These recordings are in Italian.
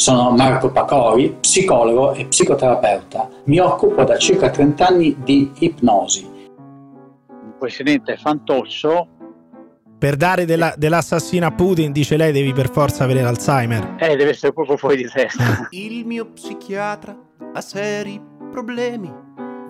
Sono Marco Pacori, psicologo e psicoterapeuta. Mi occupo da circa 30 anni di ipnosi. Il presidente Fantoccio per dare della, dell'assassino a Putin, dice lei, devi per forza avere l'Alzheimer. Eh, deve essere proprio fuori di testa. Il mio psichiatra ha seri problemi,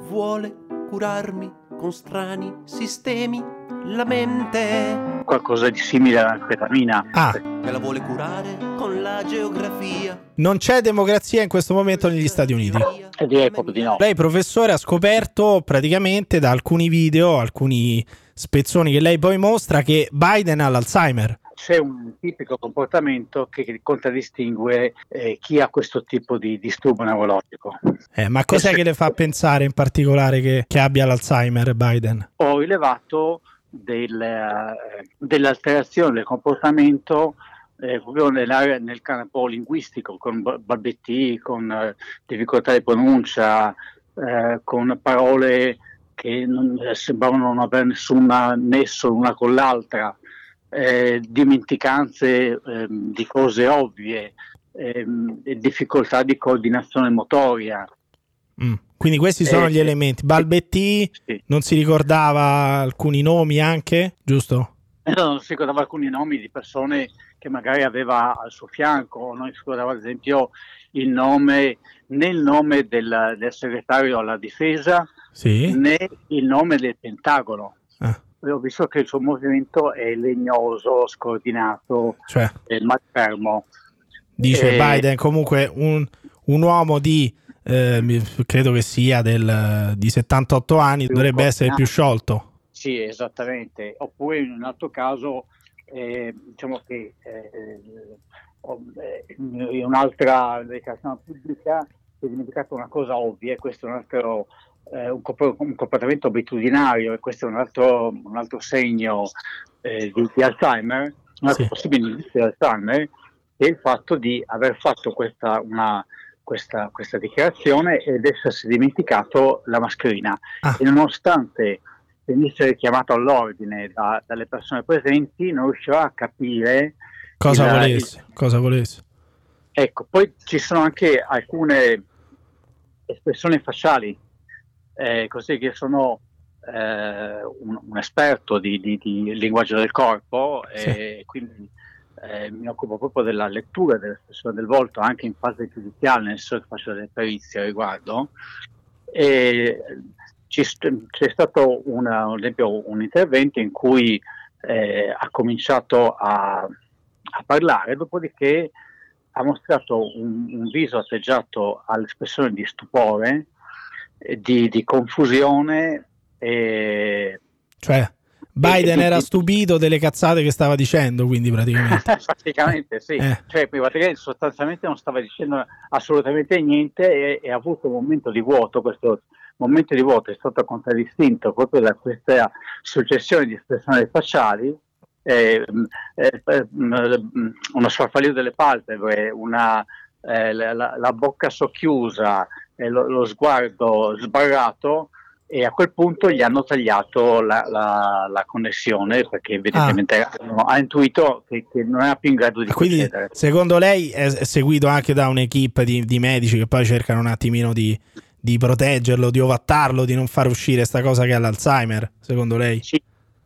vuole curarmi con strani sistemi. La mente qualcosa di simile all'anfetamina. Ah. Me la vuole curare la geografia. Non c'è democrazia in questo momento negli Stati Uniti. E direi proprio di no. Lei, professore, ha scoperto praticamente da alcuni video, alcuni spezzoni che lei poi mostra, che Biden ha l'Alzheimer c'è un tipico comportamento che contraddistingue eh, chi ha questo tipo di disturbo neurologico. Eh, ma cos'è che le fa pensare in particolare che, che abbia l'Alzheimer Biden? Ho rilevato del, eh, dell'alterazione del comportamento eh, proprio nel campo linguistico, con balbetti, con eh, difficoltà di pronuncia, eh, con parole che non, eh, sembravano non avere nessun nesso l'una con l'altra eh, dimenticanze eh, di cose ovvie, eh, difficoltà di coordinazione motoria. Mm. Quindi questi sono gli eh, elementi. Balbetti sì. non si ricordava alcuni nomi anche, giusto? No, non si ricordava alcuni nomi di persone che magari aveva al suo fianco, non si ricordava ad esempio il nome, né il nome del, del segretario alla difesa, sì. né il nome del Pentagono. Ah ho visto che il suo movimento è legnoso, scordinato, cioè, e malfermo. Dice e... Biden comunque un, un uomo di, eh, credo che sia del, di 78 anni, dovrebbe essere più sciolto. Sì, esattamente. Oppure in un altro caso, eh, diciamo che eh, eh in un'altra dichiarazione pubblica si è dimenticato una cosa ovvia, e questo è un altro eh, un, un, comportamento abitudinario, e questo è un altro, un altro segno eh, di, di, Alzheimer, un altro sì. possibile indizio di Alzheimer, è il fatto di aver fatto questa, una, questa, questa dichiarazione ed essersi dimenticato la mascherina. Ah. E nonostante venisse chiamato all'ordine da, dalle persone presenti, non riusciva a capire cosa il, volesse. Il... Cosa volesse. Ecco, poi ci sono anche alcune espressioni facciali eh, così che sono eh, un, un, esperto di, di, di, linguaggio del corpo sì. e quindi eh, mi occupo proprio della lettura dell'espressione del volto anche in fase giudiziale, nel senso che faccio delle perizie a riguardo. E ci, c'è stato una, ad esempio un intervento in cui eh, ha cominciato a, a, parlare, dopodiché ha mostrato un, un viso atteggiato all'espressione di stupore di, di confusione. E... Cioè, Biden e, era stupito delle cazzate che stava dicendo, quindi praticamente. praticamente sì, eh. cioè, praticamente, sostanzialmente non stava dicendo assolutamente niente e, e, ha avuto un momento di vuoto. Questo momento di vuoto è stato contraddistinto proprio da questa successione di espressioni facciali. Eh, eh, uno sfarfallio delle palpebre, una, eh, la, la, bocca socchiusa, lo, lo, sguardo sbarrato e a quel punto gli hanno tagliato la, la, la connessione perché evidentemente ah. ha intuito che, che, non era più in grado di Quindi, procedere. Secondo lei è seguito anche da un'equipe di, di medici che poi cercano un attimino di, di proteggerlo, di ovattarlo, di non far uscire questa cosa che ha l'Alzheimer, secondo lei? Sì,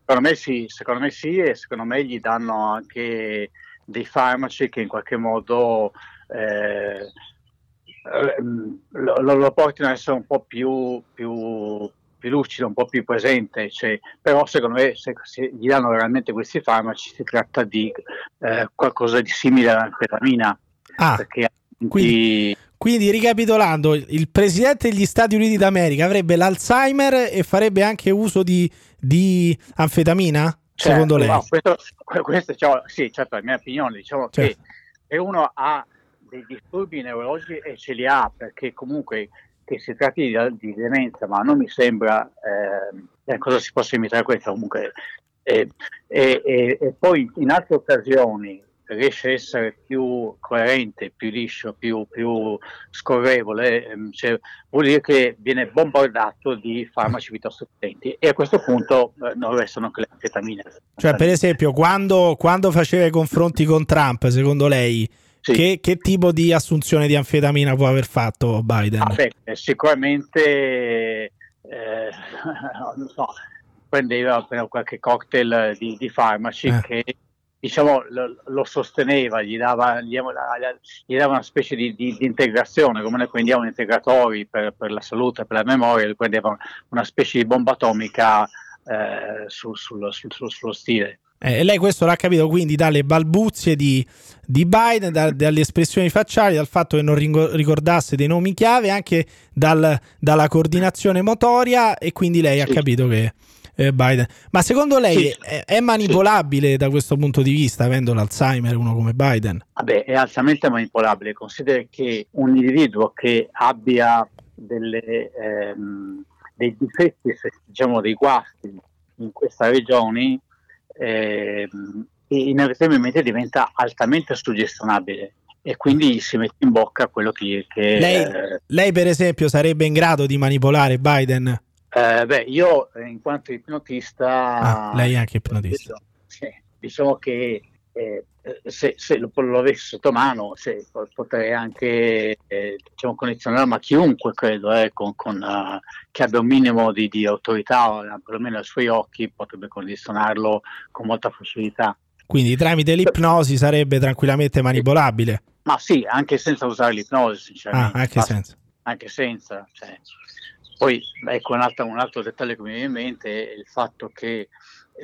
secondo me sì, secondo me sì e secondo me gli danno anche dei farmaci che in qualche modo eh, lo, lo, portino ad essere un po' più, più, più lucido, un po' più presente, cioè, però secondo me se, se, gli danno veramente questi farmaci si tratta di eh, qualcosa di simile all'anfetamina. Ah, quindi, quindi, ricapitolando, il presidente degli Stati Uniti d'America avrebbe l'Alzheimer e farebbe anche uso di, di anfetamina? Certo, secondo lei? No, questo, questo diciamo, sì, certo, è la mia opinione. Diciamo certo. che se uno ha dei disturbi neurologici e ce li ha perché comunque che si tratti di, di demenza, ma non mi sembra eh, eh cosa si possa imitare questo comunque. Eh, e, e, e, poi in altre occasioni riesce a essere più coerente, più liscio, più, più scorrevole, ehm, cioè, vuol dire che viene bombardato di farmaci piuttosto potenti e a questo punto eh, non restano che le anfetamine. Cioè, per esempio, quando, quando faceva i confronti con Trump, secondo lei sì. Che, che, tipo di assunzione di anfetamina può aver fatto Biden? Ah, beh, sicuramente eh, so, prendeva qualche cocktail di, di farmaci eh. che diciamo, lo, lo, sosteneva, gli dava, gli, gli dava, una specie di, di, di, integrazione, come noi prendiamo integratori per, per, la salute, per la memoria, lui prendeva una specie di bomba atomica eh, sul, sul, sul, sullo stile. Eh, lei questo l'ha capito quindi dalle balbuzie di, di Biden, da, dalle espressioni facciali, dal fatto che non ricordasse dei nomi chiave, anche dal, dalla coordinazione motoria e quindi lei sì. ha capito che eh, Biden. Ma secondo lei sì. è, è, manipolabile sì. da questo punto di vista, avendo l'Alzheimer uno come Biden? Vabbè, è altamente manipolabile. Considera che un individuo che abbia delle, ehm, dei difetti, diciamo dei guasti in questa regione, ehm, inevitabilmente diventa altamente suggestionabile e quindi si mette in bocca quello che... che lei, eh, lei, per esempio sarebbe in grado di manipolare Biden? Eh, beh, io eh, in quanto ipnotista... Ah, lei è anche ipnotista. Sì, diciamo che eh, se, se lo, lo, avessi sotto mano se, potrei anche eh, diciamo, condizionarlo ma chiunque credo eh, con, con, uh, che abbia un minimo di, di autorità perlomeno ai suoi occhi potrebbe condizionarlo con molta facilità. Quindi tramite l'ipnosi sarebbe tranquillamente manipolabile? Ma sì anche senza usare l'ipnosi sinceramente. Ah, anche senza. Anche senza cioè, poi ecco un altro, un altro, dettaglio che mi viene in mente è il fatto che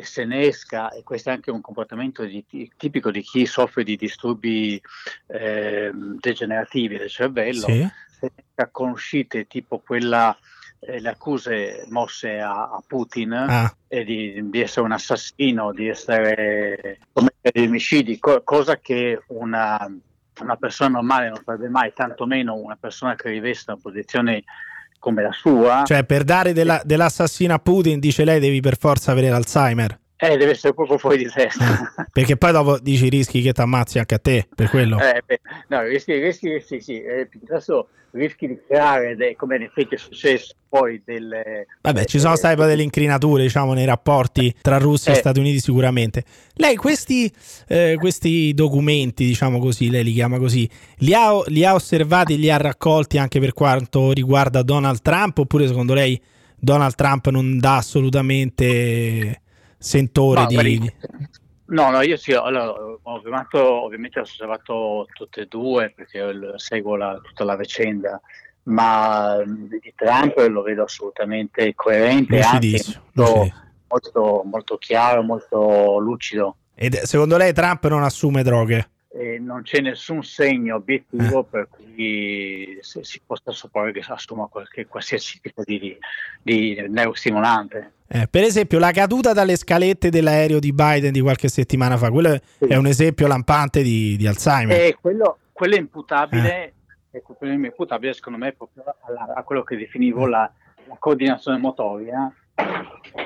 se ne esca, e questo è anche un comportamento di, tipico di chi soffre di disturbi eh, degenerativi del cervello, sì. se ne conoscite tipo quella eh, le accuse mosse a, a Putin ah. di, di, essere un assassino, di essere commettere omicidi, co- cosa che una, una persona normale non farebbe mai, tantomeno una persona che riveste una posizione come la sua. Cioè, per dare della, dell'assassino a Putin, dice lei, devi per forza avere l'Alzheimer. Eh, deve essere proprio fuori di testa. Eh, perché poi dopo dici rischi che ti ammazzi anche a te, per quello. Eh, beh, no, rischi, rischi, sì, sì, eh, piuttosto rischi di creare, de, come in effetti è successo poi delle... Vabbè, ci sono state poi delle incrinature, diciamo, nei rapporti tra Russia eh. e Stati Uniti sicuramente. Lei questi, eh, questi, documenti, diciamo così, lei li chiama così, li ha, li ha osservati, li ha raccolti anche per quanto riguarda Donald Trump oppure secondo lei Donald Trump non dà assolutamente sentore no, di... No, no, io sì, allora, ovviamente, ovviamente ho osservato tutte e due perché seguo la, tutta la vicenda, ma di Trump lo vedo assolutamente coerente, anche molto, molto, molto, chiaro, molto lucido. Ed secondo lei Trump non assume droghe? Eh, non c'è nessun segno obiettivo eh. per cui si possa supporre che assuma qualche, qualsiasi tipo di, di neurostimolante. Eh, per esempio, la caduta dalle scalette dell'aereo di Biden di qualche settimana fa, quello sì. è un esempio lampante di, di Alzheimer. Eh, quello, quello, è imputabile, eh. quello è imputabile secondo me proprio alla, a quello che definivo la, la coordinazione motoria,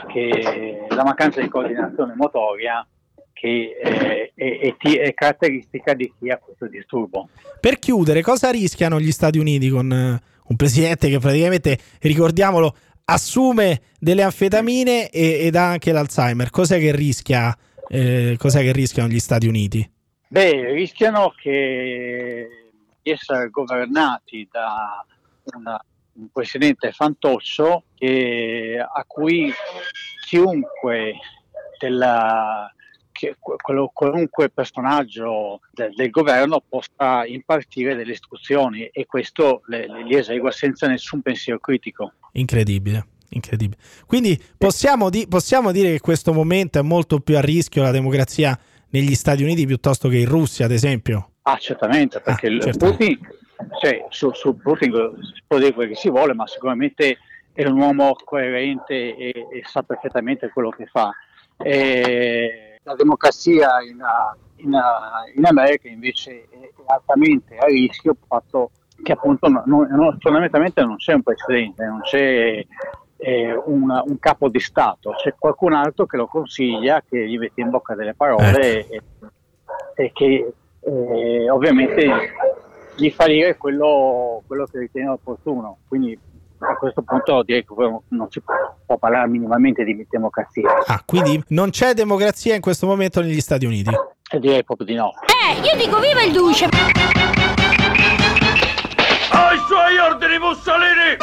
che la mancanza di coordinazione motoria che è, è, è, caratteristica di chi ha questo disturbo. Per chiudere, cosa rischiano gli Stati Uniti con uh, un presidente che praticamente, ricordiamolo, assume delle anfetamine e, ed ha anche l'Alzheimer. Cos'è che rischia? Eh, cos'è che rischiano gli Stati Uniti? Beh, rischiano che di essere governati da una, un presidente fantoccio che, a cui chiunque della, che, qualunque personaggio del, del, governo possa impartire delle istruzioni e questo le, le, li esegua senza nessun pensiero critico. Incredibile. Incredibile. Quindi possiamo, di- possiamo, dire che questo momento è molto più a rischio la democrazia negli Stati Uniti piuttosto che in Russia, ad esempio? Ah, certamente, perché ah, certamente. Putin, cioè, su, su, Putin si può dire quello che si vuole, ma sicuramente è un uomo coerente e, e sa perfettamente quello che fa. E la democrazia in, in, in America invece è altamente a rischio, fatto che appunto non, non, fondamentalmente non c'è un precedente, non c'è eh, un, un, capo di Stato, c'è qualcun altro che lo consiglia, che gli mette in bocca delle parole ecco. e, e, che eh, ovviamente gli fa dire quello, quello che ritiene opportuno. Quindi a questo punto direi che non si può parlare minimamente di democrazia. Ah, quindi non c'è democrazia in questo momento negli Stati Uniti? E direi proprio di no. Eh, io dico viva il duce! Ai suoi ordini, Mussolini!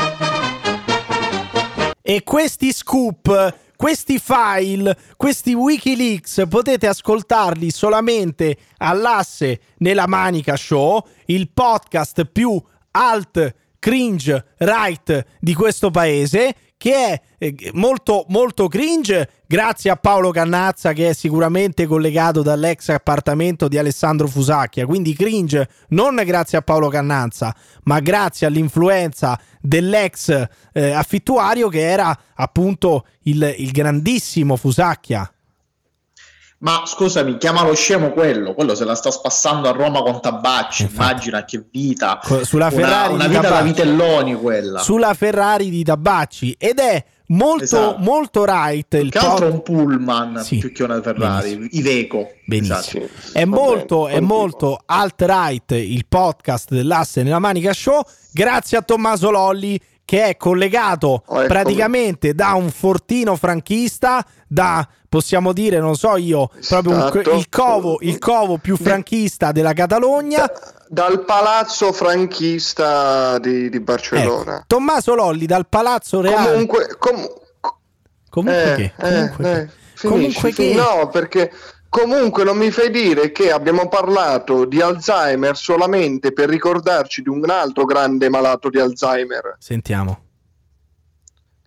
E questi scoop, questi file, questi Wikileaks potete ascoltarli solamente all'asse nella Manica Show, il podcast più alt cringe right di questo paese che è eh, molto molto cringe grazie a Paolo Cannazza che è sicuramente collegato dall'ex appartamento di Alessandro Fusacchia. Quindi cringe non grazie a Paolo Cannazza ma grazie all'influenza dell'ex eh, affittuario che era appunto il, il grandissimo Fusacchia Ma scusami, chiamalo scemo quello, quello se la sta spassando a Roma con Tabacci, Infatti. immagina che vita. Sulla Una- Ferrari una, di vita da Tabacci. vitelloni quella. sulla Ferrari di Tabacci ed è molto Esatto. molto right il che altro pod- un pullman Sì. più che una Ferrari, Benissimo. Iveco. Benissimo. Esatto. È molto, è molto alt-right il podcast dell'asse nella Manica Show, grazie a Tommaso Lolli che è collegato Oh, eccomi. praticamente da un fortino franchista, da possiamo dire, non so io, proprio un- Esatto. il, covo, il covo più franchista della Catalogna. Dal palazzo franchista di, di Barcellona. Ecco, Tommaso Lolli dal Palazzo Reale. Comunque, com- Comunque eh, che? eh, Comunque eh, che? finisci, Comunque fin- che? No, perché comunque non mi fai dire che abbiamo parlato di Alzheimer solamente per ricordarci di un altro grande malato di Alzheimer, Sentiamo.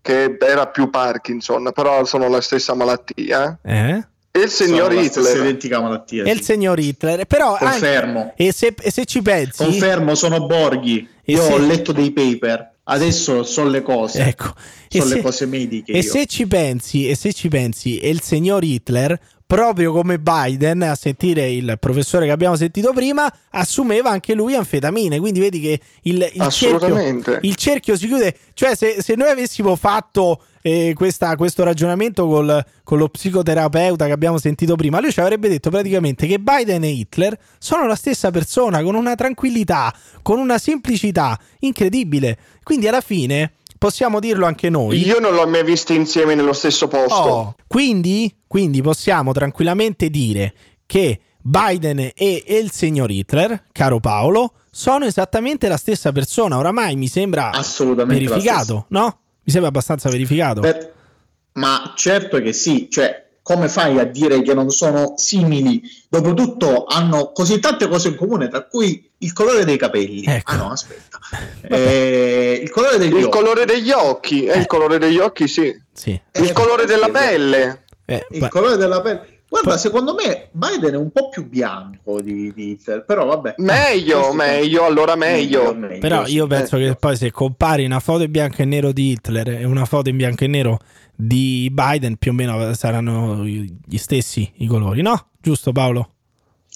che era più Parkinson, però sono la stessa malattia. Eh? E il signor Sono Hitler. identica malattia. E il sì. signor Hitler. Però anche- Confermo. e, se, e se ci pensi... Confermo, sono Borghi. E Io se- ho letto dei paper, adesso so le cose. Ecco. Sono se- le cose mediche. E io. se ci pensi, e se ci pensi, e il signor Hitler, proprio come Biden, a sentire il professore che abbiamo sentito prima, assumeva anche lui anfetamine. Quindi vedi che il, il cerchio, il cerchio si chiude. Cioè, se, se noi avessimo fatto eh, questa- questo ragionamento col- con lo psicoterapeuta che abbiamo sentito prima, lui ci avrebbe detto praticamente che Biden e Hitler sono la stessa persona, con una tranquillità, con una semplicità incredibile. Quindi alla fine. Possiamo dirlo anche noi. Io non l'ho mai visto insieme nello stesso posto. Oh, quindi, quindi possiamo tranquillamente dire che Biden e, il signor Hitler, caro Paolo, sono esattamente la stessa persona. Oramai mi sembra Assolutamente verificato, no? Mi sembra abbastanza verificato. Per- Ma certo che sì, cioè come fai a dire che non sono simili? Dopotutto hanno così tante cose in comune, tra cui il colore dei capelli. Ecco. Ah no, aspetta. Eh, il colore degli Il occhi. colore degli occhi, eh, il colore degli occhi, sì. Sì. Il Eh, colore della sì, pelle. Eh, Il colore della pelle. Guarda, secondo me Biden è un po' più bianco di, di Hitler, però vabbè. Meglio, meglio, allora meglio. meglio, però sì. io penso che poi se compari una foto in bianco e nero di Hitler e una foto in bianco e nero di Biden, più o meno saranno gli stessi i colori, no? Giusto Paolo?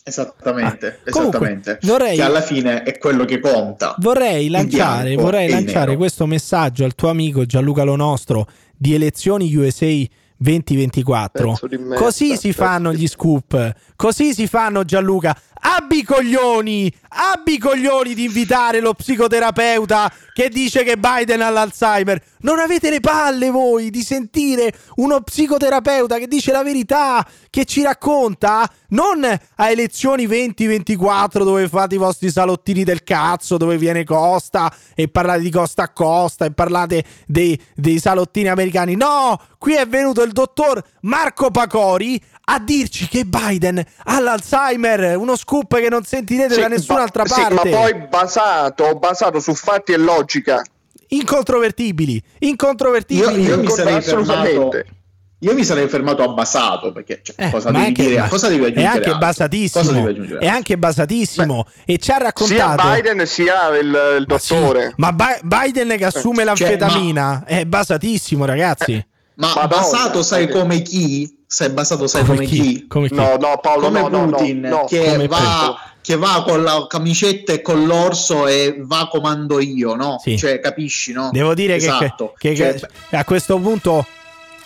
Esattamente, Ah, comunque, esattamente. vorrei- Che alla fine è quello che conta. Vorrei lanciare, vorrei lanciare questo messaggio al tuo amico Gianluca Lo Nostro di elezioni USA 2024. Pezzo di merda, Così si fanno gli scoop. Così si fanno Gianluca. Abbi coglioni, abbi coglioni di invitare lo psicoterapeuta che dice che Biden ha l'Alzheimer. Non avete le palle voi di sentire uno psicoterapeuta che dice la verità, che ci racconta non a elezioni 2024 dove fate i vostri salottini del cazzo, dove viene Costa e parlate di Costa a Costa e parlate dei, dei salottini americani. No, qui è venuto il dottor Marco Pacori a dirci che Biden ha l'Alzheimer, uno scoop che non sentirete Sì, da nessun'altra ma- sì, parte. ma poi basato, basato su fatti e logica. Incontrovertibili, Io, incontrovertibili. io mi sarei Assolutamente. fermato. Io mi sarei fermato a basato perché cioè, Eh, cosa ma devi anche- dire? ma- Cosa devi è aggiungere? anche altro? Cosa basatissimo. devi aggiungere? È anche basatissimo. e ci ha Sia raccontato. Biden sia il, il Ma sì, dottore. Ma, Bi- Biden che assume l'anfetamina è basatissimo, ragazzi. Ma Madonna, basato sai eh. come chi? Sai basato sai Come come, chi? chi? Come chi? No, no, Paolo, come no, no, no, Putin no. che, Come va, che va con la camicetta e con l'orso e va comando io, no? Sì. Cioè, capisci, no? Devo dire che- Esatto. che, Cioè, che a questo punto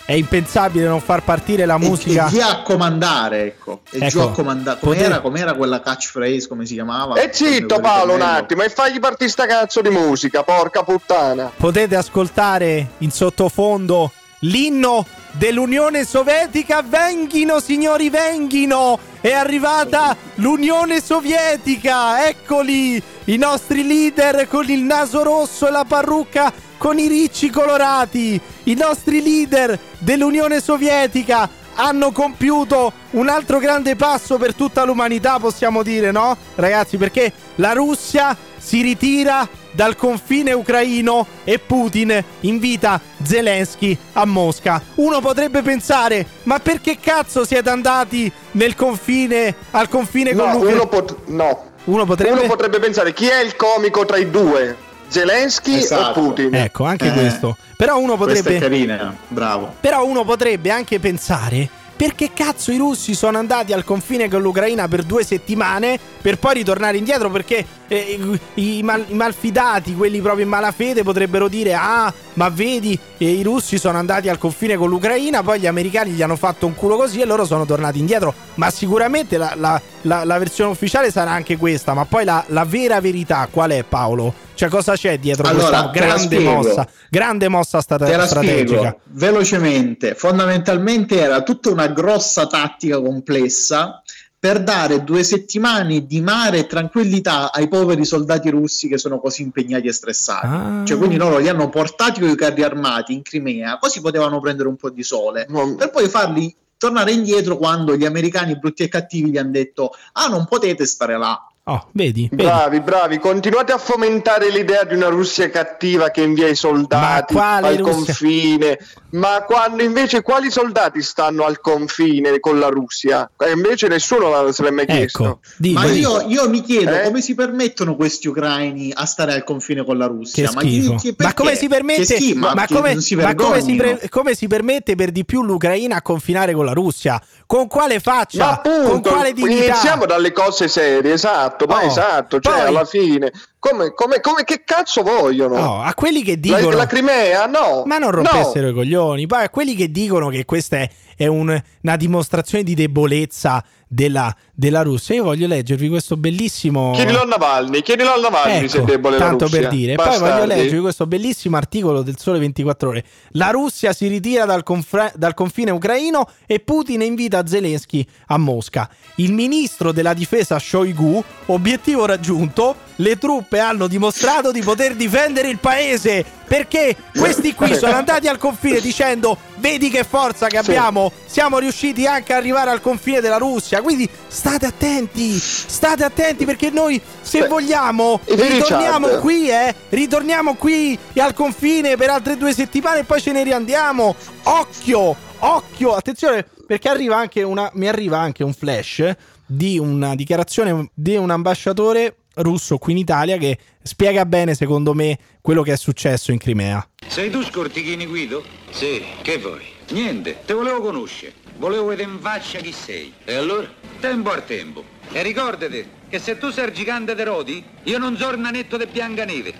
è impensabile non far partire la e- musica. E, via a comandare, ecco. E Ecco, giù a comandare. Com'era, poter- com'era quella catchphrase, come si chiamava? E zitto Paolo un attimo e fagli partire sta cazzo di musica, porca puttana. Potete ascoltare in sottofondo l'inno dell'Unione Sovietica. Venghino, signori, venghino! è arrivata l'Unione Sovietica. Eccoli i nostri leader con il naso rosso e la parrucca con i ricci colorati. I nostri leader dell'Unione Sovietica hanno compiuto un altro grande passo per tutta l'umanità, possiamo dire, no? Ragazzi, perché la Russia si ritira dal confine ucraino e Putin invita Zelensky a Mosca. Uno potrebbe pensare, ma perché cazzo siete andati nel confine, al confine no, con l'Ucraina? Uno, pot- no. Uno potrebbe... uno potrebbe pensare chi è il comico tra i due? Zelensky Esatto. o Putin? Ecco, anche Eh. questo. Però uno Questa è potrebbe carina, bravo. Però uno potrebbe anche pensare perché cazzo i russi sono andati al confine con l'Ucraina per due settimane per poi ritornare indietro? Perché eh, i, mal- i malfidati, quelli proprio in malafede potrebbero dire ah ma vedi eh, i russi sono andati al confine con l'Ucraina poi gli americani gli hanno fatto un culo così e loro sono tornati indietro ma sicuramente la, la- la- la versione ufficiale sarà anche questa ma poi la, la vera verità qual è Paolo? Cioè cosa c'è dietro Allora, questa grande mossa? Grande mossa stata Te la strategica. spiego velocemente. Fondamentalmente era tutta una grossa tattica complessa per dare due settimane di mare e tranquillità ai poveri soldati russi che sono così impegnati e stressati. Ah. Cioè, quindi loro li hanno portati con i carri armati in Crimea, così potevano prendere un po' di sole, No, per poi farli tornare indietro quando gli americani brutti e cattivi gli hanno detto ah non potete stare là Oh, vedi? vedi? Bravi, bravi, continuate a fomentare l'idea di una Russia cattiva che invia i soldati al Russia? confine, ma quando invece quali soldati stanno al confine con la Russia? E invece nessuno se l'è mai chiesto. Ecco, dico, Ma io, io mi chiedo Eh? come si permettono questi ucraini a stare al confine con la Che Russia? Ma, chi- chi- Ma come si permette? Ma, ma come, si ma come si, pre- come si permette per di più l'Ucraina a confinare con la Russia? Con quale Ma faccia? appunto, con quale dignità? iniziamo dalle cose serie, esatto, ma Oh, esatto, cioè poi- alla fine, come, come, come- che cazzo vogliono? No, a quelli che la, dicono la Crimea? No, Ma non no. rompessero i coglioni. Poi a quelli che dicono che questa è, è un- una dimostrazione di debolezza della, della Russia. Io voglio leggervi questo bellissimo. Chiedilo a Navalny, chiedilo a Navalny se è Ecco, debole la tanto per dire. Poi Bastardi. voglio leggervi questo bellissimo articolo del Sole 24 Ore. La Russia si ritira dal, confre- dal confine ucraino e Putin invita Zelensky a Mosca. Il ministro della difesa Shoigu, obiettivo raggiunto, le truppe hanno dimostrato di poter difendere il paese. Perché questi qui sono andati al confine dicendo: Vedi che forza che abbiamo, siamo riusciti anche ad arrivare al confine della Russia. Quindi state attenti, state attenti perché noi, se Beh, vogliamo, ritorniamo Chad? qui, eh. Ritorniamo qui al confine per altre due settimane e poi ce ne riandiamo. Occhio, occhio, attenzione, perché arriva anche una, mi arriva anche un flash di una dichiarazione di un ambasciatore russo qui in Italia che spiega bene, secondo me, quello che è successo in Crimea. Sei tu Scortichini Guido? Sì, che vuoi? Niente, te volevo conoscere. Volevo vedere in faccia chi sei. E allora? Tempo al tempo. E ricordati che se tu sei il gigante de Rodi, io non sono il nanetto de Biancaneve.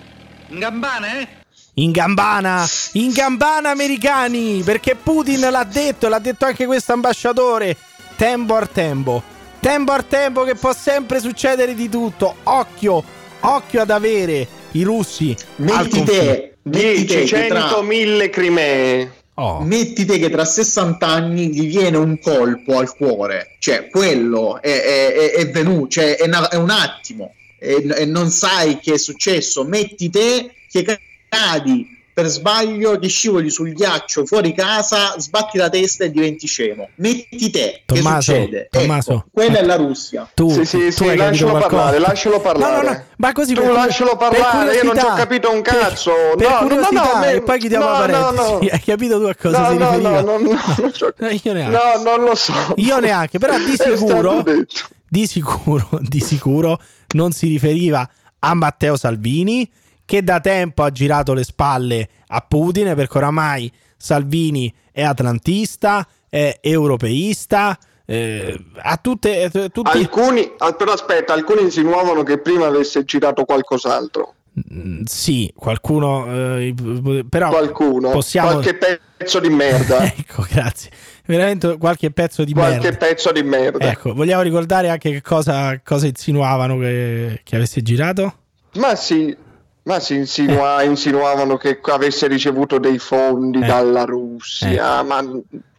In campana, eh? In gambana, in gambana americani, perché Putin l'ha detto, l'ha detto anche questo ambasciatore. Tempo al tempo, tempo al tempo che può sempre succedere di tutto. Occhio, occhio ad avere i russi Metti te, metti te 10, che tra- 100, 1000 Crimee. Oh. metti te che tra 60 anni gli viene un colpo al cuore, cioè quello è, è- è- è venuto, cioè è, una- è un attimo e, e non sai che è successo. Metti te che cadi per sbaglio, che scivoli sul ghiaccio fuori casa, sbatti la testa e diventi scemo. Metti te Tommaso, che succede? Tommaso. Ecco, quella è la Russia. Tu, Sì, sì, tu sì, lascialo parlare, lascialo parlare. No, no, no, ma così Tu per- lascialo per parlare, io non ci ho capito un Per- cazzo. Per No, no, no, no, me- e poi chiudiamo no, la no, parentesi. no. Hai capito tu a cosa No, si no, riferiva? no, no, no, non No, io neanche. No, non lo so. Io neanche, però di sicuro, di sicuro, di sicuro non si riferiva a Matteo Salvini che da tempo ha girato le spalle a Putin perché oramai Salvini è atlantista, è europeista, eh, ha tutte, eh, tutti... Alcuni, ah, però aspetta, alcuni insinuavano che prima avesse girato qualcos'altro. Mm, Sì, qualcuno, eh, però Qualcuno, possiamo... qualche pezzo di merda. ecco, grazie. Veramente qualche pezzo di qualche merda. pezzo di merda. Ecco, vogliamo ricordare anche che cosa, cosa insinuavano che, che avesse girato? Ma sì, ma si insinua- insinuavano che avesse ricevuto dei fondi Eh. dalla Russia, ma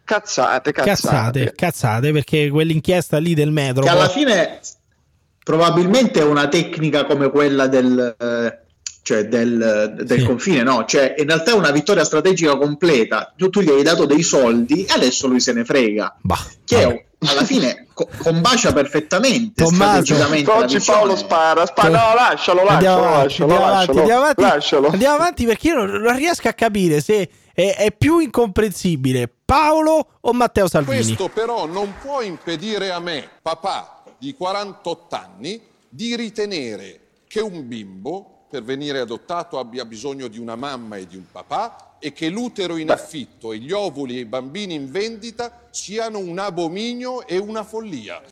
Cazzate, cazzate. Cazzate, cazzate, perché quell'inchiesta lì del metro. Che alla fine probabilmente è una tecnica come quella del, eh, cioè del, del Sì. confine, no? Cioè, in realtà è una vittoria strategica completa. Tu, tu gli hai dato dei soldi e adesso lui se ne frega. Bah, Che vabbè. alla fine co- combacia perfettamente strategicamente Oggi. Paolo spara, spara. No, lascialo, andiamo lascialo, avanti, lascialo, andiamo avanti, lascialo, andiamo avanti, lascialo. andiamo avanti perché io non, non riesco a capire se è, è più incomprensibile Paolo o Matteo Salvini. Questo però non può impedire a me, papà di 48 anni, di ritenere che un bimbo per venire adottato abbia bisogno di una mamma e di un papà e che l'utero in affitto e gli ovuli e i bambini in vendita siano un abominio e una follia.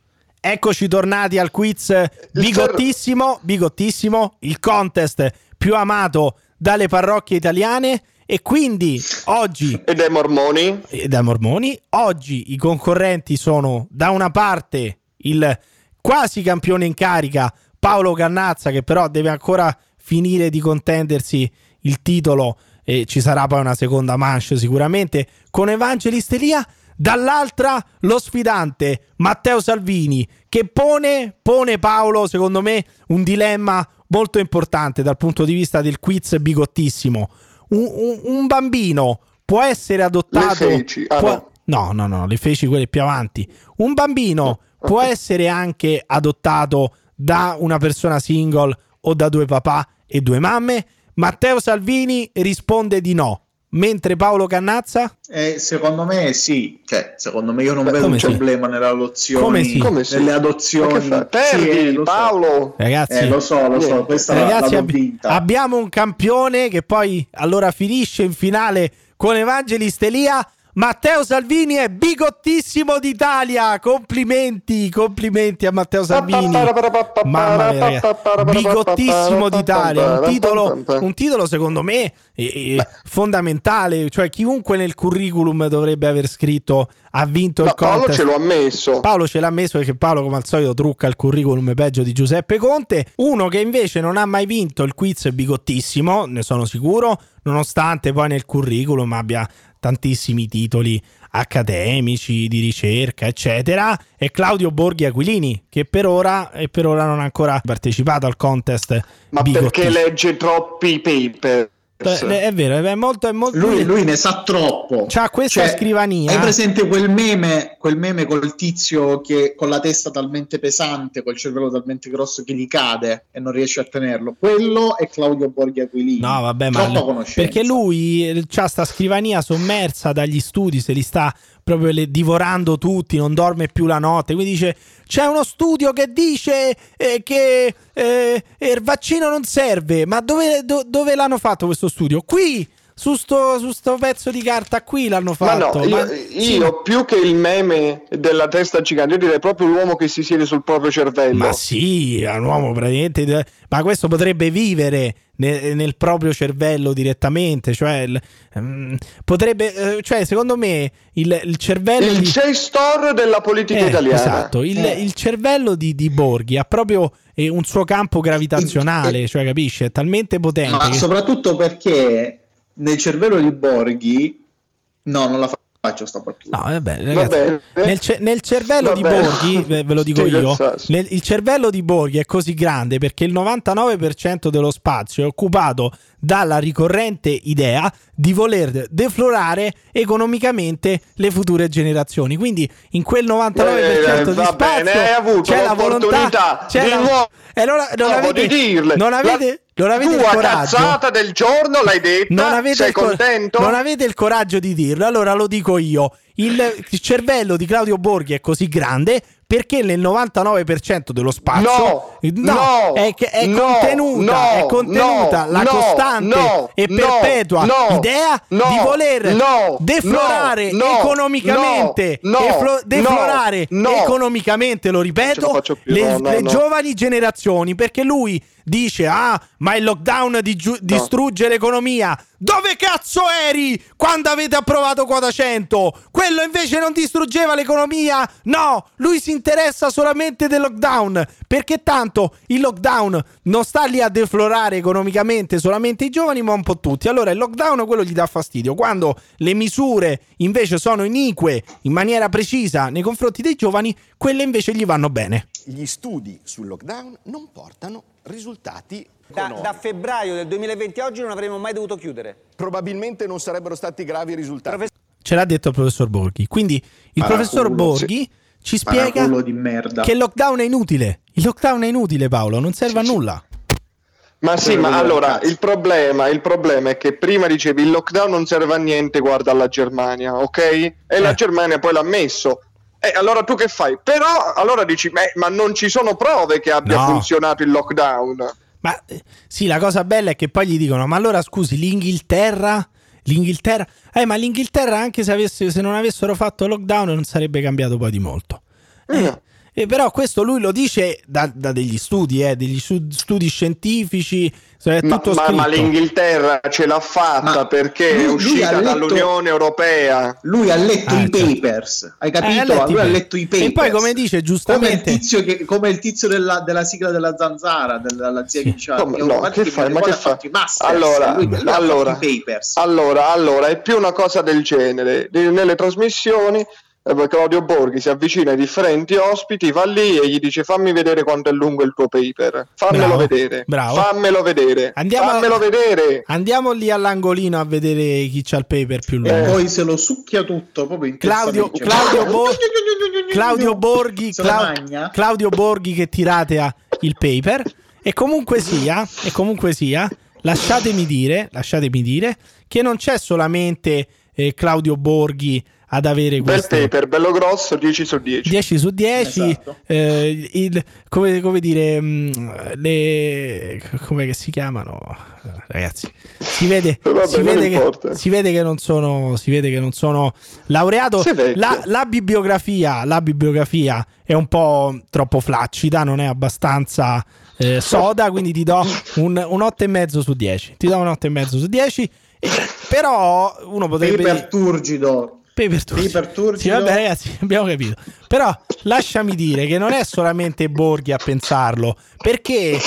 Eccoci tornati al quiz bigottissimo, bigottissimo, il contest più amato dalle parrocchie italiane e quindi oggi E dai mormoni? e dai mormoni, oggi i concorrenti sono da una parte il quasi campione in carica Paolo Cannazza che però deve ancora finire di contendersi il titolo e ci sarà poi una seconda manche sicuramente con Evangelist Elia dall'altra lo sfidante Matteo Salvini che pone, pone Paolo secondo me un dilemma molto importante dal punto di vista del quiz bigottissimo. Un, un- un bambino può essere adottato ah, può- no. No no le feci quelle più avanti. Un bambino può essere anche adottato da una persona single o da due papà e due mamme Matteo Salvini risponde di no mentre Paolo Cannazza Eh, secondo me sì, cioè, secondo me io non Beh, vedo un sì? problema nelle adozioni, Come sì? Come sì? nelle adozioni. Sì, Perdi, eh, lo so. Paolo. ragazzi Eh, lo so, lo so, questa Ragazzi, l'ho abbi- vinta. abbiamo un campione che poi allora finisce in finale con Evangelist Elia. Matteo Salvini è bigottissimo d'Italia. Complimenti, complimenti a Matteo Salvini. Mamma mia, bigottissimo d'Italia. Un titolo, un titolo secondo me eh, eh, fondamentale. Cioè, chiunque nel curriculum dovrebbe aver scritto ha vinto il Paolo contest. ce l'ho ammesso. Paolo ce l'ha messo perché Paolo, come al solito, trucca il curriculum peggio di Giuseppe Conte. Uno che invece non ha mai vinto il quiz bigottissimo, ne sono sicuro, nonostante poi nel curriculum abbia tantissimi titoli accademici, di ricerca, eccetera. È Claudio Borghi Aquilini, che per ora, e per ora non ha ancora partecipato al contest. Ma perché bigottissimo. legge troppi paper? È vero, è molto. È molto Lui, lui ne sa troppo. C'ha questa Cioè, scrivania. Hai presente quel meme, quel meme col tizio che con la testa talmente pesante, col cervello talmente grosso che gli cade e non riesce a tenerlo? Quello è Claudio Borghi Aquilini. No, vabbè, ma perché lui ha sta scrivania sommersa dagli studi, se li sta proprio le- divorando tutti, non dorme più la notte. Quindi dice: C'è uno studio che dice eh, che eh, il vaccino non serve. Ma dove, do- dove l'hanno fatto questo studio? Qui. Su sto, su sto pezzo di carta qui l'hanno Ma no, fatto. io, Ma- io sì, più che il meme della testa gigante, io direi proprio l'uomo che si siede sul proprio cervello. Ma sì, è un uomo praticamente. Ma questo potrebbe vivere ne- nel, proprio cervello direttamente. Cioè, ehm, potrebbe. eh, cioè, secondo me, il, il cervello. il di... J-Store della politica Eh, italiana. Esatto, il, Eh. il cervello di, di Borghi ha proprio eh, un suo campo gravitazionale, Eh. cioè, capisci? È talmente potente. Ma che- soprattutto perché nel cervello di Borghi, no, non la faccio sta battuta. No, vabbè, Va ragazzi, bene. nel, ce- nel cervello Va di. Borghi, ve lo dico io, sasso. nel- il cervello di Borghi è così grande perché il 99% dello spazio è occupato dalla ricorrente idea di voler deflorare economicamente le future generazioni. Quindi in quel 99% Eh, di spazio bene, c'è la volontà, c'è di la- nuovo e allora non avete, di dirle. non avete, non avete il tua coraggio cazzata del giorno l'hai detta, non avete, sei il cor- contento? non avete il coraggio di dirlo, allora lo dico io. Il cervello di Claudio Borghi è così grande perché nel 99% dello spazio No, no, è, è no, contenuta, no, è contenuta no, la no, costante no, e perpetua no, idea no, di voler no, deflorare no, no, economicamente no, e flo- no, deflorare no. economicamente, lo ripeto, più, le, no, no, le giovani generazioni perché lui dice ah ma il lockdown di giu- distrugge l'economia. Dove cazzo eri quando avete approvato quota 100 quello invece non distruggeva l'economia? No lui si interessa solamente del lockdown perché tanto il lockdown non sta lì a deflorare economicamente solamente i giovani ma un po' tutti. Allora il lockdown quello gli dà fastidio quando le misure invece sono inique in maniera precisa nei confronti dei giovani quelle invece gli vanno bene. Gli studi sul lockdown non portano risultati Da, da febbraio del 2020 a oggi non avremmo mai dovuto chiudere. Probabilmente non sarebbero stati gravi risultati. ce l'ha detto il professor Borghi quindi il Paraculo, professor Borghi ci spiega che il lockdown è inutile il lockdown è inutile Paolo non serve a nulla Ma sì, ma allora il problema, il problema è che prima dicevi il lockdown non serve a niente, guarda la Germania, ok? E Eh. la Germania poi l'ha messo. E allora tu che fai? Però allora dici, "Beh, ma non ci sono prove che abbia No. funzionato il lockdown. Ma eh, sì, la cosa bella è che poi gli dicono: Ma allora scusi, l'Inghilterra. L'Inghilterra. Eh, ma l'Inghilterra, anche se, avesse- se non avessero fatto lockdown, non sarebbe cambiato poi di molto. Eh, eh, però questo lui lo dice da, da degli studi, eh, degli stu- studi scientifici. Ma, tutto ma- ma l'Inghilterra ce l'ha fatta Ma perché lui- è uscita ha letto- dall'Unione Europea. Lui ha letto Ah, i certo. papers, hai Eh, capito? ha letto i lui ha letto i papers. E poi, come dice come il giustamente, tizio, che, come il tizio della, della sigla della zanzara, della zia Sì. che diceva No, guarda che fai? Ma che ha fa? fatto i masters, Allora, lui, lui ha fatto allora, i papers. allora, allora, è più una cosa del genere. Nelle trasmissioni eh, Claudio Borghi si avvicina ai differenti ospiti, va lì e gli dice fammi vedere quanto è lungo il tuo paper. Fammelo Bravo, vedere. bravo. Fammelo vedere. Andiamo a- Fammelo vedere. andiamo lì all'angolino a vedere chi c'ha il paper più lungo. E poi se lo succhia tutto proprio Claudio, intensamente. Claudio, Bo- Claudio Borghi, Se la Clau- magna. Claudio Borghi che tirate a il paper. E comunque sia, e comunque sia, lasciatemi dire, lasciatemi dire che non c'è solamente eh, Claudio Borghi ad avere Bel questo paper, bello grosso, 10 su 10. 10 su 10 Esatto. eh, il- come, come dire mh, le come che si chiamano? Ragazzi si vede, Vabbè, si, vede che, si vede che non sono si vede che non sono laureato. La, la bibliografia la bibliografia è un po' troppo flaccida non è abbastanza eh, soda quindi ti do un, un 8,5 su 10 ti do un 8,5 su 10 eh, però uno potrebbe Paper turgido. Paper turgido. Paper turgido. Sì, vabbè, ragazzi, abbiamo capito. Però lasciami dire che non è solamente Borghi a pensarlo, perché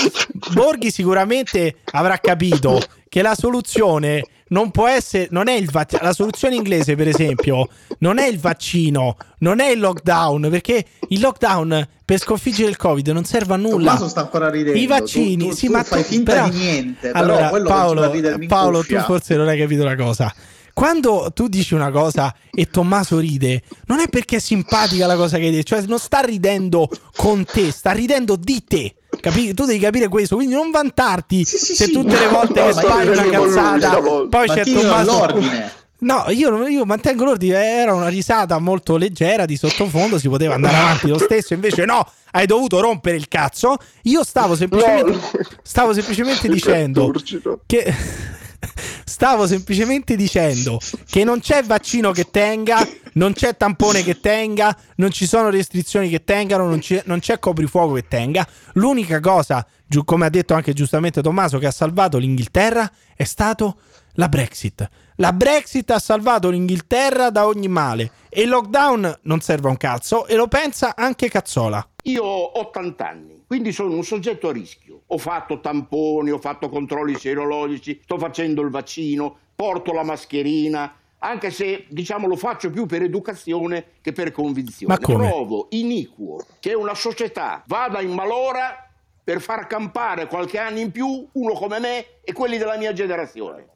Borghi sicuramente avrà capito che la soluzione non può essere, non è il vaccino. La soluzione inglese, per esempio, non è il vaccino, non è il lockdown, perché il lockdown per sconfiggere il Covid non serve a nulla. Tommaso sta ancora ridendo. I vaccini, Tu- tu- sì, tu ma fai finta però- di niente. Allora, Paolo, Paolo tu forse non hai capito una cosa. Quando tu dici una cosa e Tommaso ride, non è perché è simpatica la cosa che hai detto, cioè non sta ridendo con te, sta ridendo di te. Capi- Tu devi capire questo, quindi non vantarti Sì, sì, se sì, tutte le volte no, che io una cazzata, stavolta. poi Ma c'è Tommaso. l'ordine. No, io, io mantengo l'ordine, era una risata molto leggera di sottofondo, si poteva andare avanti lo stesso, invece no, hai dovuto rompere il cazzo. Io stavo semplicemente, No. stavo semplicemente dicendo che stavo semplicemente dicendo che non c'è vaccino che tenga, non c'è tampone che tenga, non ci sono restrizioni che tengano, non c'è, non c'è coprifuoco che tenga. L'unica cosa, come ha detto anche giustamente Tommaso, che ha salvato l'Inghilterra è stato la Brexit. La Brexit ha salvato l'Inghilterra da ogni male e il lockdown non serve a un cazzo e lo pensa anche Cazzola. Io ho 80 anni, quindi sono un soggetto a rischio. Ho fatto tamponi, ho fatto controlli serologici, sto facendo il vaccino, porto la mascherina, anche se diciamo lo faccio più per educazione che per convinzione. Ma come? Trovo iniquo che una società vada in malora per far campare qualche anno in più uno come me e quelli della mia generazione.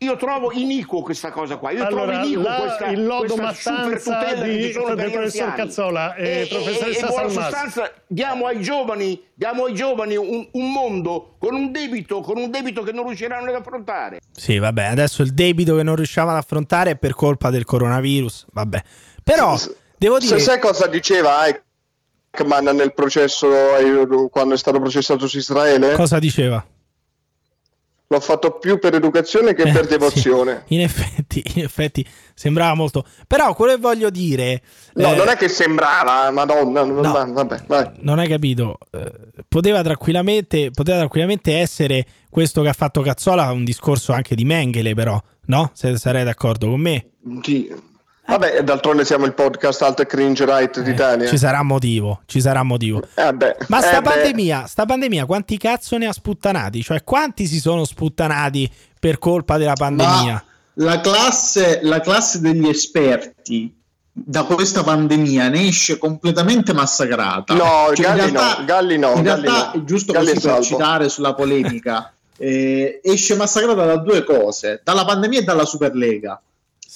Io trovo iniquo questa cosa qua. Io Allora, trovo iniquo la- questa, il lodo questa super mattanza di- ci sono del professor. Cazzola e professoressa in buona Salmazzi. sostanza diamo ai giovani, diamo ai giovani un, un mondo con un debito, con un debito che non riusciranno ad affrontare. Sì, vabbè, adesso il debito che non riusciamo ad affrontare è per colpa del coronavirus, vabbè. Però devo dire Se sai cosa diceva Eichmann nel processo eh, quando è stato processato su Israele? cosa diceva. L'ho fatto più per educazione che per Eh, devozione. sì, in effetti, in effetti sembrava molto. Però quello che voglio dire. No, eh, non è che sembrava, madonna, No. va- vabbè, vai. non hai capito. eh, poteva, tranquillamente, poteva tranquillamente essere questo che ha fatto Cazzola un discorso anche di Mengele, però, no? Se sarei d'accordo con me. Sì. Vabbè, d'altronde siamo il podcast Alt Cringe Right d'Italia. Eh, Ci sarà motivo, ci sarà motivo. Eh, beh. Ma sta Eh, beh. pandemia, sta pandemia, quanti cazzo ne ha sputtanati? Cioè, quanti si sono sputtanati per colpa della pandemia? La classe, la classe degli esperti da questa pandemia ne esce completamente massacrata. No, Cioè, Galli in realtà, no, Galli no, in Galli realtà, no. giusto Galli così per citare sulla polemica, eh, esce massacrata da due cose, dalla pandemia e dalla Superlega.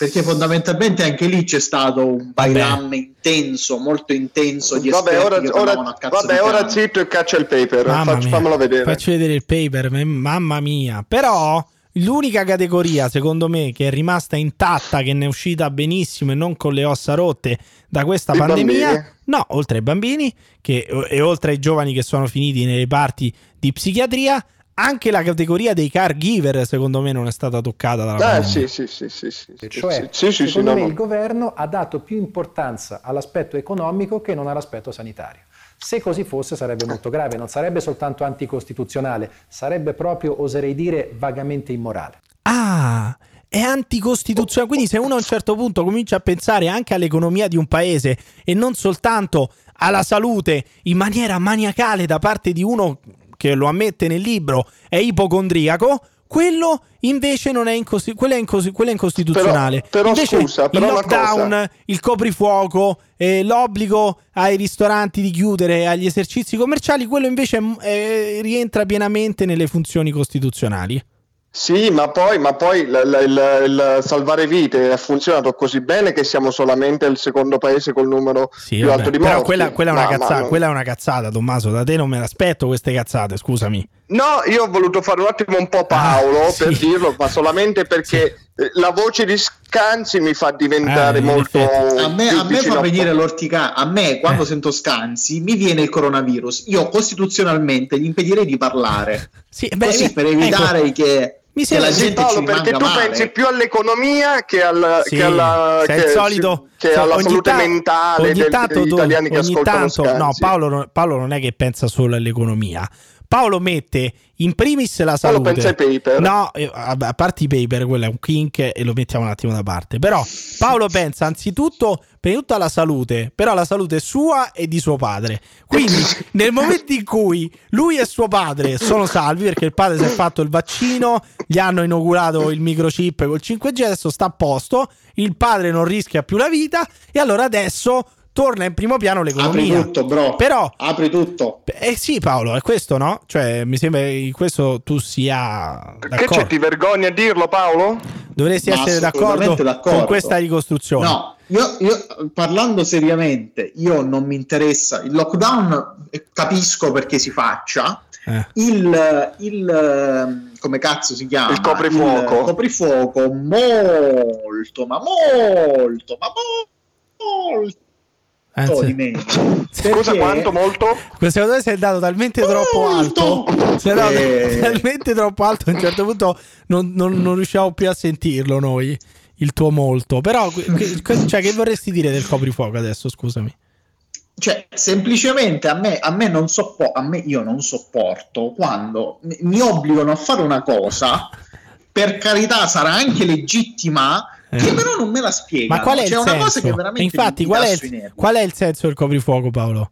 Perché fondamentalmente anche lì c'è stato un bailam intenso, molto intenso di Vabbè, esperti ora, che ora, parlavano a cazzo vabbè, di ora zitto e caccia il paper. Faccio- fammelo vedere. Facci vedere il paper, mamma mia. Però l'unica categoria, secondo me, che è rimasta intatta, che ne è uscita benissimo e non con le ossa rotte da questa I pandemia, bambini. no, oltre ai bambini che- e oltre ai giovani che sono finiti nelle parti di psichiatria, anche la categoria dei caregiver, secondo me, non è stata toccata dalla Eh, pandemia. sì, sì, sì, sì, sì, sì, Cioè, sì, sì, sì, secondo no, me no. il governo ha dato più importanza all'aspetto economico che non all'aspetto sanitario. Se così fosse sarebbe molto grave, non sarebbe soltanto anticostituzionale, sarebbe proprio, oserei dire, vagamente immorale. Ah, è anticostituzionale. Quindi, se uno a un certo punto comincia a pensare anche all'economia di un paese e non soltanto alla salute in maniera maniacale da parte di uno che lo ammette nel libro è ipocondriaco. Quello invece non è, incosti- quello è, incosi- quello è incostituzionale. Però- però invece scusa, però il lockdown, cosa. il coprifuoco, eh, l'obbligo ai ristoranti di chiudere, agli esercizi commerciali, quello invece eh, rientra pienamente nelle funzioni costituzionali. Sì, ma poi, ma poi l- l- il, il salvare vite ha funzionato così bene che siamo solamente il secondo paese col numero Sì, più vabbè, alto di però morti. quella, quella è una Ma- ma cazzata, non- quella è una cazzata, Tommaso. Da te non me l'aspetto queste cazzate, scusami. No, io ho voluto fare un attimo un po' Paolo Ah, sì. per dirlo, ma solamente perché eh, la voce di Scanzi mi fa diventare in molto. A me, a me fa venire l'ortica. A me, quando Eh. sento Scanzi, mi viene il coronavirus. Io costituzionalmente gli impedirei di parlare. Sì, beh, Così eh, per evitare ecco, che, mi che sembra- la Sì, gente Paolo, ci perché tu male. pensi più all'economia che, al, sì, che alla, che- solito che cioè, alla ogni salute ta- mentale ogni del- tanto degli tu- italiani che ogni ascoltano tanto, no. Paolo, Paolo non è che pensa solo all'economia. Paolo mette in primis la Paolo salute. pensa ai paper. No, eh, a parte i paper, quello è un kink e lo mettiamo un attimo da parte. Però Paolo pensa anzitutto prima di tutto alla salute, però la salute sua e di suo padre. Quindi nel momento in cui lui e suo padre sono salvi perché il padre si è fatto il vaccino, gli hanno inoculato il microchip col 5G, adesso sta a posto, il padre non rischia più la vita e allora adesso torna in primo piano Apri l'economia. tutto, bro. Però Apri tutto. eh sì, Paolo, è questo, no? Cioè, mi sembra che in questo tu sia Che c'è, d'accordo. ti vergogni a dirlo, Paolo? Dovresti Ma essere d'accordo, d'accordo. con questa ricostruzione. No, io, io, parlando seriamente, io non mi interessa. Il lockdown eh, capisco perché si faccia. Eh. Il, il, come cazzo si chiama? Il coprifuoco. Il coprifuoco molto, ma molto, ma molto Anzi, di meno. Scusa, quanto molto? secondo me sei andato talmente troppo alto. Sei andato Eh. talmente troppo alto. A un certo punto non, non, non riusciamo più a sentirlo noi. Il tuo molto. Però, que- cioè, che vorresti dire del coprifuoco adesso? Scusami. Cioè, semplicemente a me, a me non soppo- a me io non sopporto quando mi obbligano a fare una cosa, per carità sarà anche legittima, che Eh. però non me la spiegano. Ma qual è C'è il una cosa senso? che veramente Infatti, qual è, il, qual è il senso del coprifuoco, Paolo?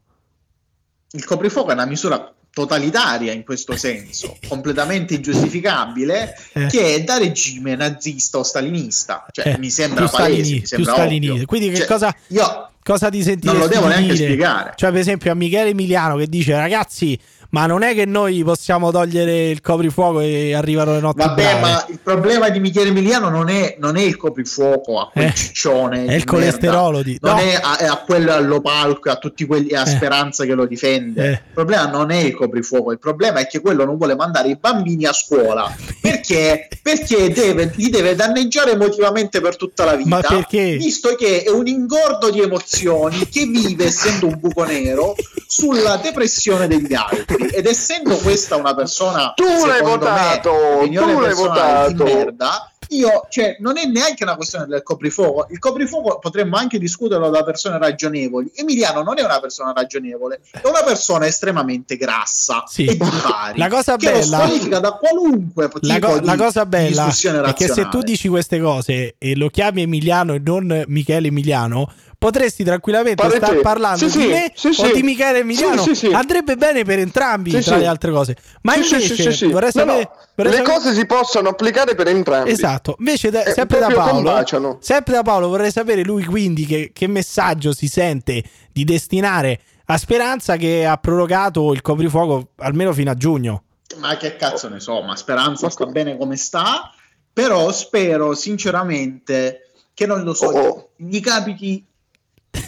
Il coprifuoco è una misura totalitaria in questo senso, completamente ingiustificabile, Eh. che è da regime nazista o stalinista. Cioè, Eh, mi sembra più palese, stalini- mi più sembra stalinista. ovvio. Quindi che Cioè, cosa, Io cosa ti sentiresti non lo devo neanche dire? spiegare. Cioè, per esempio, a Michele Emiliano che dice: Ragazzi, ma non è che noi possiamo togliere il coprifuoco e arrivano le notti Vabbè, brave. ma il problema di Michele Emiliano non è, non è il coprifuoco a quel Eh, ciccione. è il colesterolo di-. Non no. è a, è a quello all'Opalco e a tutti quelli a Eh. Speranza che lo difende. Eh. Il problema non è il coprifuoco, il problema è che quello non vuole mandare i bambini a scuola perché, perché deve, li deve danneggiare emotivamente per tutta la vita. Ma perché? Visto che è un ingordo di emozioni che vive essendo un buco nero sulla depressione degli altri. Ed essendo questa una persona Tu l'hai me, votato, opinione tu l'hai votato. merda, io, cioè, non è neanche una questione del coprifuoco. Il coprifuoco potremmo anche discuterlo da persone ragionevoli. Emiliano non è una persona ragionevole, è una persona estremamente grassa Sì. e di pari, La cosa che bella- da qualunque La, co- di, la cosa bella è che se tu dici queste cose e lo chiami Emiliano e non Michele Emiliano, potresti tranquillamente Pare star te. parlando Sì, di sì, me sì, o sì. di Michele Emiliano. Sì, sì, sì. Andrebbe bene per entrambi, Sì, tra le altre cose. Ma invece sì, sì, sì. vorrei No, no, sapere. vorrei le sapere- cose si possono applicare per entrambi. Esatto, invece da- Eh, sempre da Paolo, sempre da Paolo vorrei sapere lui quindi che, che messaggio si sente di destinare a Speranza che ha prorogato il coprifuoco almeno fino a giugno. Ma che cazzo ne so, ma Speranza sta bene come sta, però spero sinceramente che non lo so, Oh. gli capiti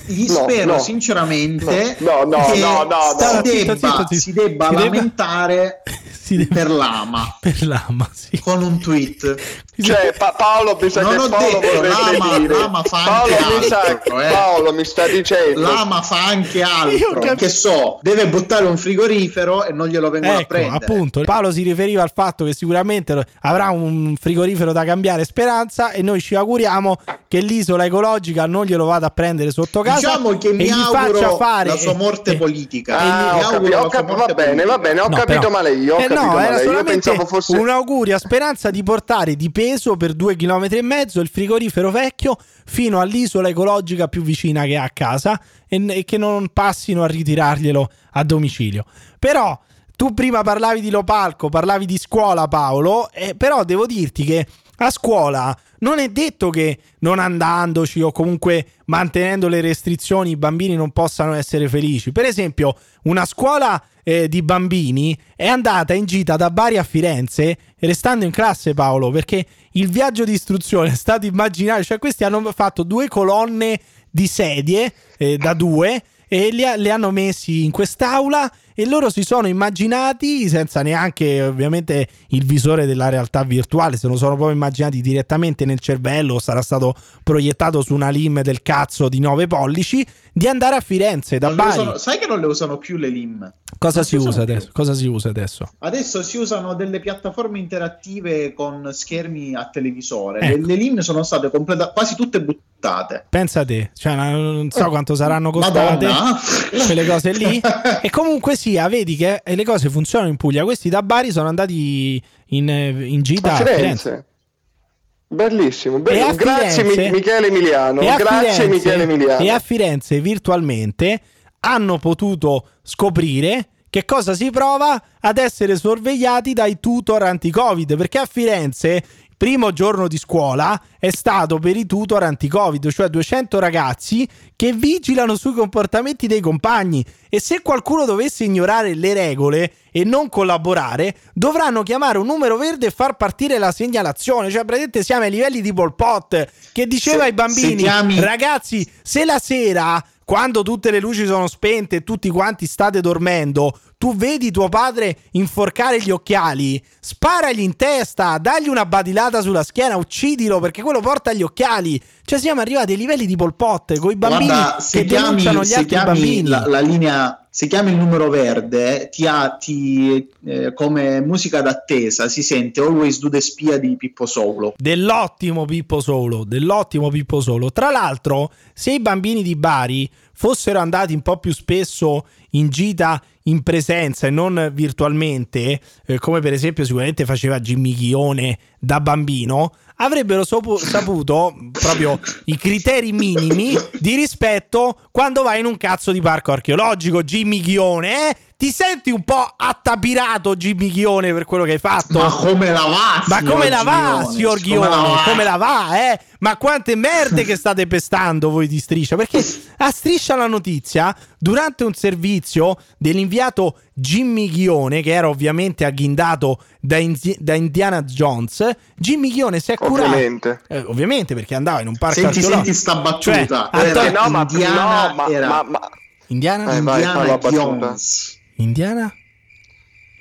gli No, spero no. sinceramente No, no, che no, si, debba, zitto, zitto. si debba Si debba- lamentare Si deve- per l'ama per l'ama, sì. con un tweet. Cioè, Pa- Paolo mi sa Non che ho Paolo detto, vorrebbe l'ama- dire. l'ama fa Paolo anche mi sa altro, che eh. Paolo mi sta dicendo. L'ama fa anche altro, cap- che so, deve buttare un frigorifero e non glielo vengono a Ecco, prendere. appunto, Paolo si riferiva al fatto che sicuramente avrà un frigorifero da cambiare Speranza e noi ci auguriamo che l'isola ecologica non glielo vada a prendere sotto casa Diciamo che e mi auguro faccia fare la sua morte eh, politica. Ah, morte va bene, va bene, ho No, capito però- male io, ho eh, capito no, male era io. Pensavo fosse un augurio a Speranza di portare di peso per due chilometri e mezzo il frigorifero vecchio fino all'isola ecologica più vicina che ha a casa e, e che non passino a ritirarglielo a domicilio. Però tu prima parlavi di Lopalco, parlavi di scuola Paolo, eh, però devo dirti che a scuola non è detto che non andandoci o comunque mantenendo le restrizioni i bambini non possano essere felici. Per esempio, una scuola eh, di bambini è andata in gita da Bari a Firenze restando in classe Paolo perché il viaggio di istruzione è stato immaginario, cioè questi hanno fatto due colonne di sedie eh, da due e li, li hanno messi in quest'aula e loro si sono immaginati senza neanche ovviamente il visore della realtà virtuale se lo sono proprio immaginati direttamente nel cervello sarà stato proiettato su una lim del cazzo di 9 pollici di andare a Firenze da Bari usano- sai che non le usano più le LIM? cosa si usa adesso cosa si usa adesso Adesso si usano delle piattaforme interattive con schermi a televisore. Ecco. Le, le LIM sono state completa- quasi tutte buttate. pensa te cioè non so quanto saranno costate Madonna. quelle cose lì e comunque sia vedi che le cose funzionano in Puglia questi da Bari sono andati in, in gita a a Firenze. Bellissimo, a Grazie Firenze- Mi- Michele Emiliano. Grazie Firenze- Michele Emiliano. E a Firenze virtualmente hanno potuto scoprire che cosa si prova ad essere sorvegliati dai tutor anti-Covid. Perché a Firenze, primo giorno di scuola, è stato per i tutor anti-Covid, cioè 200 ragazzi che vigilano sui comportamenti dei compagni. E se qualcuno dovesse ignorare le regole e non collaborare, dovranno chiamare un numero verde e far partire la segnalazione. Cioè, praticamente siamo ai livelli di Pol Pot che diceva Se- ai bambini: se chiami- Ragazzi, se la sera, quando tutte le luci sono spente e tutti quanti state dormendo, tu vedi tuo padre inforcare gli occhiali, sparagli in testa, dagli una badilata sulla schiena, uccidilo perché quello porta gli occhiali. Cioè, siamo arrivati ai livelli di Pol Pot con i bambini Guarda, se che chiami, se chiami la, la linea, se chiami il numero verde, ti ha ti, eh, come musica d'attesa si sente Always Do the Spia di Pippo Solo. Dell'ottimo Pippo Solo, dell'ottimo Pippo Solo. Tra l'altro, se i bambini di Bari fossero andati un po' più spesso in gita in presenza e non virtualmente, eh, come per esempio sicuramente faceva Jimmy Ghione da bambino, avrebbero sopu- saputo proprio i criteri minimi di rispetto quando vai in un cazzo di parco archeologico. Jimmy Ghione, eh? Ti senti un po' attapirato, Jimmy Ghione, per quello che hai fatto? Ma come la va? Ma come la va, Ghione? signor Come la Ghione? va? Come la va, eh? Ma quante merde che state pestando voi di Striscia? Perché a Striscia la notizia, durante un servizio dell'inviato Jimmy Ghione, che era ovviamente agghindato da, Inzi- da Indiana Jones, Jimmy Ghione si è curato. Ovviamente. Eh, ovviamente perché andava in un parco Senti, archeologico. senti sta battuta. Cioè, Era atto- Eh, no, ma, Indiana no, ma, era- ma- ma- Indiana? Eh, vai, Indiana la battuta. Jones. Indiana?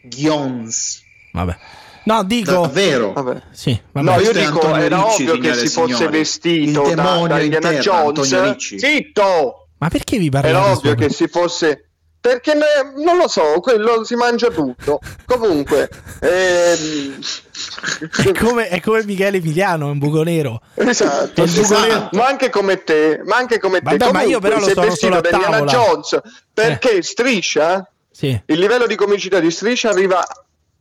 Jones. Vabbè. No, dico... Davvero? Vabbè. Sì, vabbè. No, io è dico, Antonio era Ricci, ovvio che si fosse vestito Il da, da in Indiana Jones. Zitto! Ma perché vi parlate Era ovvio che si fosse Perché ne- non lo so, quello si mangia tutto. Comunque, ehm, È come, è come Michele Emiliano, è un buco nero. esatto, buco esatto. nero. ma anche come te, ma anche come te. Vabbè, ma io però lo sono vestito solo a tavola. Eh. Jones perché striscia Sì. il livello di comicità di striscia arriva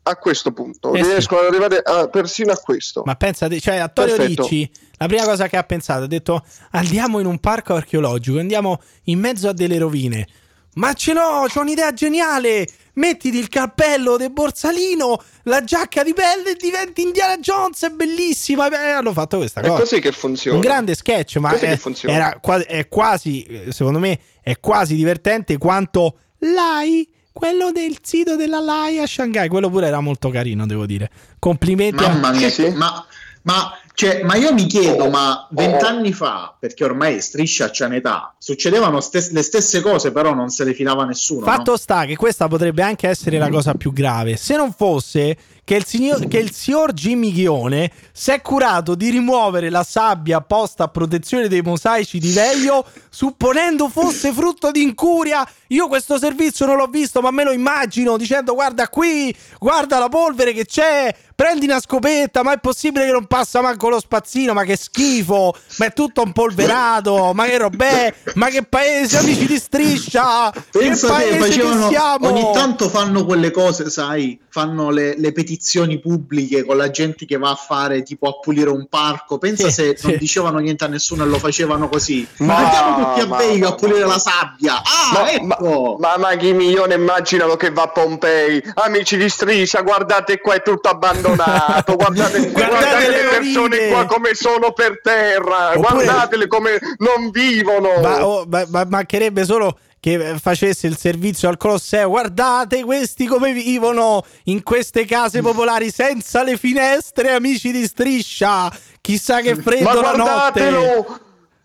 a questo punto, Eh sì. riescono ad arrivare a- persino a questo. Ma pensate, cioè Antonio Perfetto. Ricci, la prima cosa che ha pensato, ha detto andiamo in un parco archeologico, andiamo in mezzo a delle rovine. Ma ce l'ho, c'ho un'idea geniale! Mettiti il cappello del borsalino, la giacca di pelle e diventi Indiana Jones, è bellissima! Beh, hanno fatto questa È cosa. così che funziona. Un grande sketch, ma è, era è quasi, secondo me, è quasi divertente quanto l'AI, quello del sito della LAI a Shanghai, quello pure era molto carino, devo dire. Complimenti a- Mamma mia, Sì, sì. ma, ma, cioè, ma io mi chiedo, ma vent'anni fa, perché ormai striscia c'è un'età, succedevano stes- le stesse cose, però non se le filava nessuno. Fatto no? sta che questa potrebbe anche essere la cosa più grave. Se non fosse che il signor, che il signor Jimmy Ghione si è curato di rimuovere la sabbia posta a protezione dei mosaici di Veio, supponendo fosse frutto di incuria. Io questo servizio non l'ho visto, ma me lo immagino dicendo: Guarda qui, guarda la polvere che c'è. Prendi una scopetta, ma è possibile che non passa manco lo spazzino? Ma che schifo! Ma è tutto impolverato! Ma che robè! Ma che paese, amici di striscia! Pensa che che paese facevano che siamo! ogni tanto fanno quelle cose, sai, fanno le, le petizioni pubbliche con la gente che va a fare tipo a pulire un parco. Pensa Sì, se sì. non dicevano niente a nessuno e lo facevano così. Ma- Andiamo tutti a ma- Veio a ma- pulire la sabbia. Ah, Ma, ecco! ma, ma chi milione immaginano che va a Pompei? Amici di striscia, guardate qua è tutto abbandonato. Guardate, guardate, le le persone qua come sono per terra. Oppure- Guardatele come non vivono. Ma, oh, ma- ma mancherebbe solo che eh, facesse il servizio al Colosseo. Guardate questi come vivono in queste case popolari senza le finestre, amici di striscia. Chissà che freddo la notte. guardatelo!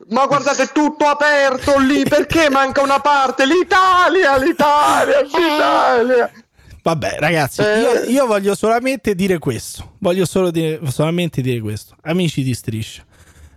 Ma guardate tutto aperto lì, perché manca una parte? L'Italia, l'Italia, l'Italia. Vabbè, ragazzi, Eh. io, io voglio solamente dire questo. Voglio solo dire, solamente dire questo. Amici di striscia,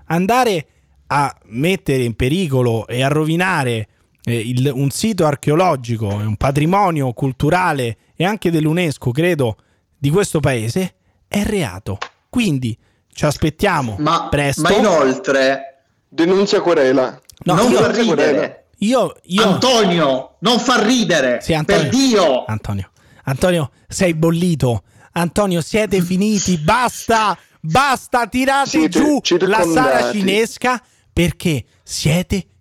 andare a mettere in pericolo e a rovinare eh, il- un sito archeologico e un patrimonio culturale e anche dell'UNESCO, credo, di questo paese è reato. Quindi ci aspettiamo Ma, presto. ma inoltre, Denunzia querela. No, non io- fa ridere. io, io Antonio, non fa ridere. Sì, Antonio. Per Dio. Antonio, Antonio, sei bollito. Antonio, siete finiti. Basta, basta, tirate Siete giù la circondati. sala cinesca perché siete finiti.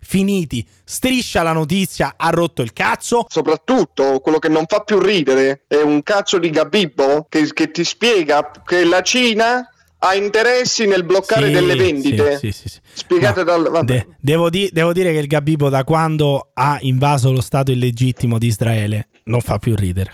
Striscia la notizia, ha rotto il cazzo. Soprattutto quello che non fa più ridere è un cazzo di Gabibbo che, che ti spiega che la Cina ha interessi nel bloccare Sì, delle vendite. sì, sì, sì, sì. Spiegate No, dal... de- devo, di- devo dire che il Gabibbo da quando ha invaso lo Stato illegittimo di Israele non fa più ridere.